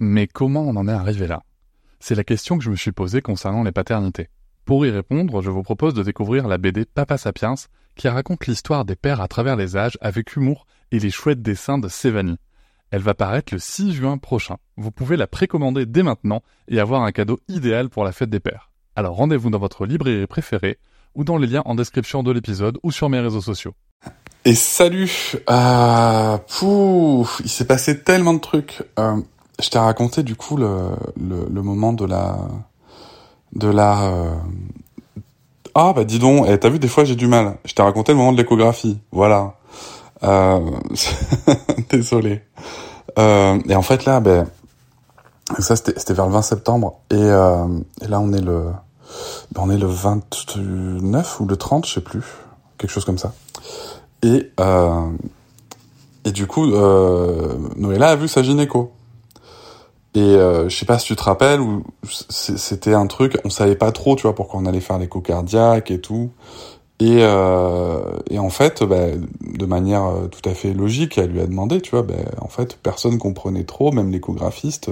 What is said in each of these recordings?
Mais comment on en est arrivé là? C'est la question que je me suis posée concernant les paternités. Pour y répondre, je vous propose de découvrir la BD Papa Sapiens, qui raconte l'histoire des pères à travers les âges avec humour et les chouettes dessins de Sévanie. Elle va paraître le 6 juin prochain. Vous pouvez la précommander dès maintenant et avoir un cadeau idéal pour la fête des pères. Alors rendez-vous dans votre librairie préférée ou dans les liens en description de l'épisode ou sur mes réseaux sociaux. Et salut euh, Pouf Il s'est passé tellement de trucs. Euh, je t'ai raconté du coup le, le, le, moment de la... De la... Euh... Ah bah dis donc, eh, t'as vu des fois j'ai du mal. Je t'ai raconté le moment de l'échographie. Voilà. Euh... Désolé. Euh, et en fait là, ben... Ça c'était vers le 20 septembre. Et, euh, et là on est le... Ben, on est le 29 ou le 30, je sais plus. Quelque chose comme ça. Et, euh, et du coup, euh, Noëlla a vu sa gynéco. Et euh, je sais pas si tu te rappelles, c'était un truc, on savait pas trop, tu vois, pourquoi on allait faire l'écho cardiaque et tout. Et, euh, et en fait, bah, de manière euh, tout à fait logique, elle lui a demandé, tu vois, bah, en fait, personne comprenait trop, même l'échographiste,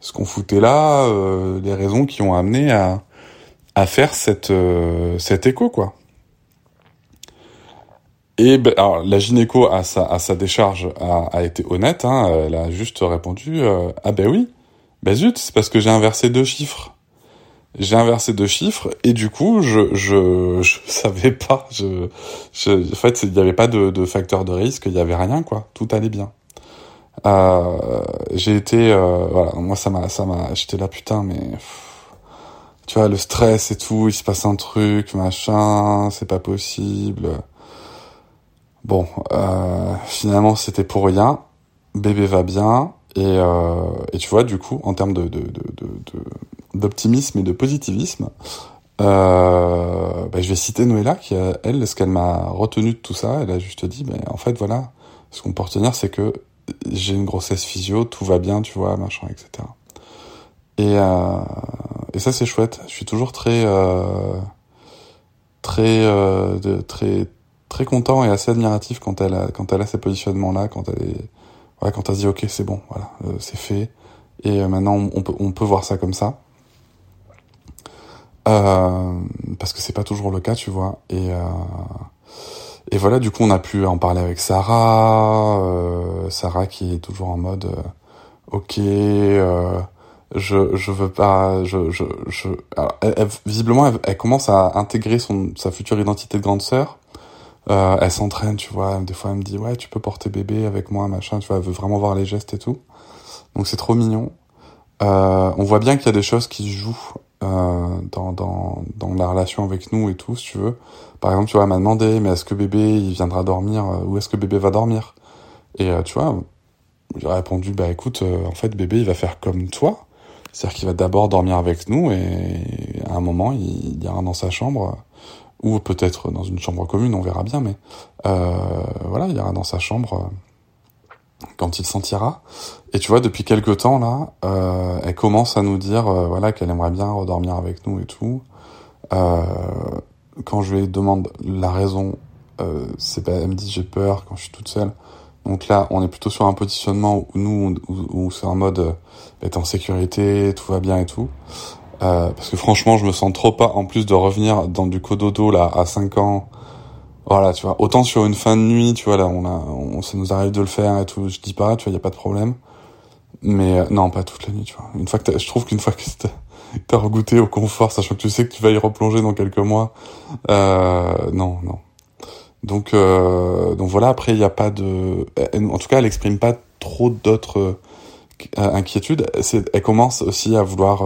ce qu'on foutait là, euh, les raisons qui ont amené à, à faire cette, euh, cet écho, quoi. Et ben, alors, la gynéco à sa, décharge a, été honnête, hein, elle a juste répondu euh, ah ben oui, ben zut, c'est parce que j'ai inversé deux chiffres. J'ai inversé deux chiffres et du coup je je, je savais pas, je, en fait il n'y avait pas de, facteur de risque, il y avait rien quoi, tout allait bien. Euh, j'ai été euh, voilà moi ça m'a ça m'a j'étais là putain mais tu vois le stress et tout il se passe un truc machin c'est pas possible Bon, euh, finalement c'était pour rien. Bébé va bien et, euh, tu vois du coup en termes de, de, de, d'optimisme et de positivisme, euh, bah, je vais citer Noëlla qui elle ce qu'elle m'a retenu de tout ça. Elle a juste dit, mais en fait voilà, ce qu'on peut retenir c'est que j'ai une grossesse physio, tout va bien, tu vois, machin, etc. Et, euh, ça c'est chouette. Je suis toujours très euh, très euh, de, très très content et assez admiratif quand elle a, quand elle a ces positionnements là, quand elle est, ouais, quand elle se dit ok c'est bon, voilà, euh, c'est fait et euh, maintenant on, peut on peut voir ça comme ça. Euh, parce que c'est pas toujours le cas, tu vois. Et euh, et voilà, du coup on a pu en parler avec Sarah, euh, Sarah qui est toujours en mode ok. je je veux pas je je je alors, elle, visiblement elle, elle, commence à intégrer son sa future identité de grande sœur euh, elle s'entraîne, tu vois. Des fois, elle me dit ouais, tu peux porter bébé avec moi, machin. Tu vois, elle veut vraiment voir les gestes et tout. Donc c'est trop mignon. Euh, on voit bien qu'il y a des choses qui se jouent euh, dans, dans, dans la relation avec nous et tout, si tu veux. Par exemple, tu vois, elle m'a demandé, mais est-ce que bébé il viendra dormir euh, ou est-ce que bébé va dormir? Et euh, tu vois, j'ai répondu bah écoute, euh, en fait, bébé il va faire comme toi, c'est-à-dire qu'il va d'abord dormir avec nous et à un moment il ira dans sa chambre ou peut-être dans une chambre commune, on verra bien, mais euh, voilà, il ira dans sa chambre euh, quand il sentira. Et tu vois, depuis quelques temps là, euh, elle commence à nous dire euh, voilà qu'elle aimerait bien redormir avec nous et tout. Euh, quand je lui demande la raison, c'est pas, elle me dit j'ai peur quand je suis toute seule. Donc là, on est plutôt sur un positionnement où nous, où, c'est en mode être en sécurité, tout va bien et tout. Euh, parce que franchement, je me sens trop pas, en plus de revenir dans du cododo, là, à 5 ans. Voilà, tu vois. Autant sur une fin de nuit, tu vois, là, on a, on, ça nous arrive de le faire et tout, je dis pas, tu vois, y a pas de problème. Mais, euh, non, pas toute la nuit, tu vois. Une fois que je trouve qu'une fois que t'as regoûté au confort, sachant que tu sais que tu vas y replonger dans quelques mois, euh, non, non. Donc, euh, donc voilà, après, il n'y a pas de, en tout cas, elle exprime pas trop d'autres inquiétudes. Elle commence aussi à vouloir,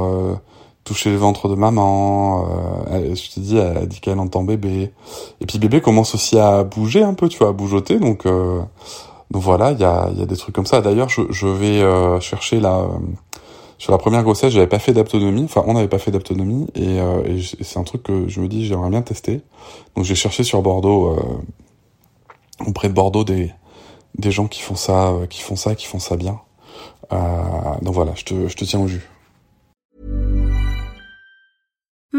toucher le ventre de maman. Euh, je te dis, elle dit qu'elle entend bébé. Et puis bébé commence aussi à bouger un peu, tu vois, à bougeoter. Donc, euh, donc voilà, il y a, y a des trucs comme ça. D'ailleurs, je, je vais euh, chercher la euh, sur la première grossesse, j'avais pas fait d'aptonomie. Enfin, on n'avait pas fait d'aptonomie et, euh, et c'est un truc que je me dis, j'aimerais bien tester. Donc j'ai cherché sur Bordeaux, auprès de Bordeaux, des des gens qui font ça, qui font ça, qui font ça bien. donc voilà, je te, je te tiens au jus.